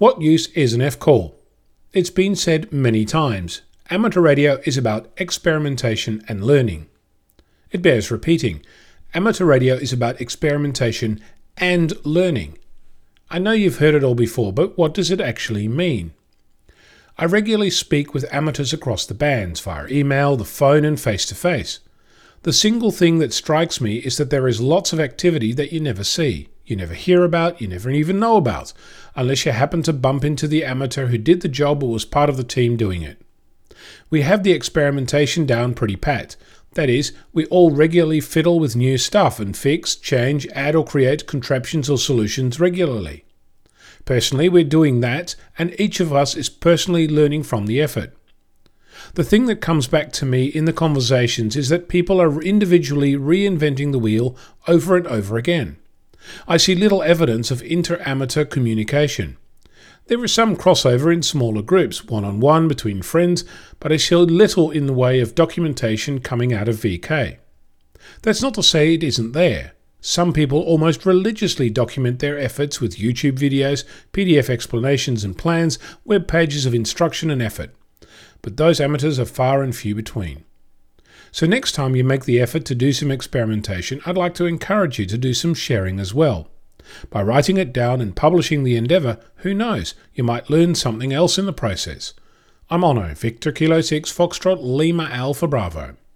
What use is an F call? It's been said many times. Amateur radio is about experimentation and learning. It bears repeating. Amateur radio is about experimentation and learning. I know you've heard it all before, but what does it actually mean? I regularly speak with amateurs across the bands via email, the phone, and face to face. The single thing that strikes me is that there is lots of activity that you never see you never hear about, you never even know about, unless you happen to bump into the amateur who did the job or was part of the team doing it. We have the experimentation down pretty pat. That is, we all regularly fiddle with new stuff and fix, change, add, or create contraptions or solutions regularly. Personally, we're doing that, and each of us is personally learning from the effort. The thing that comes back to me in the conversations is that people are individually reinventing the wheel over and over again. I see little evidence of inter amateur communication. There is some crossover in smaller groups, one on one between friends, but I see little in the way of documentation coming out of VK. That's not to say it isn't there. Some people almost religiously document their efforts with YouTube videos, PDF explanations and plans, web pages of instruction and effort. But those amateurs are far and few between. So, next time you make the effort to do some experimentation, I'd like to encourage you to do some sharing as well. By writing it down and publishing the endeavour, who knows, you might learn something else in the process. I'm Onno, Victor Kilo 6 Foxtrot Lima Alpha Bravo.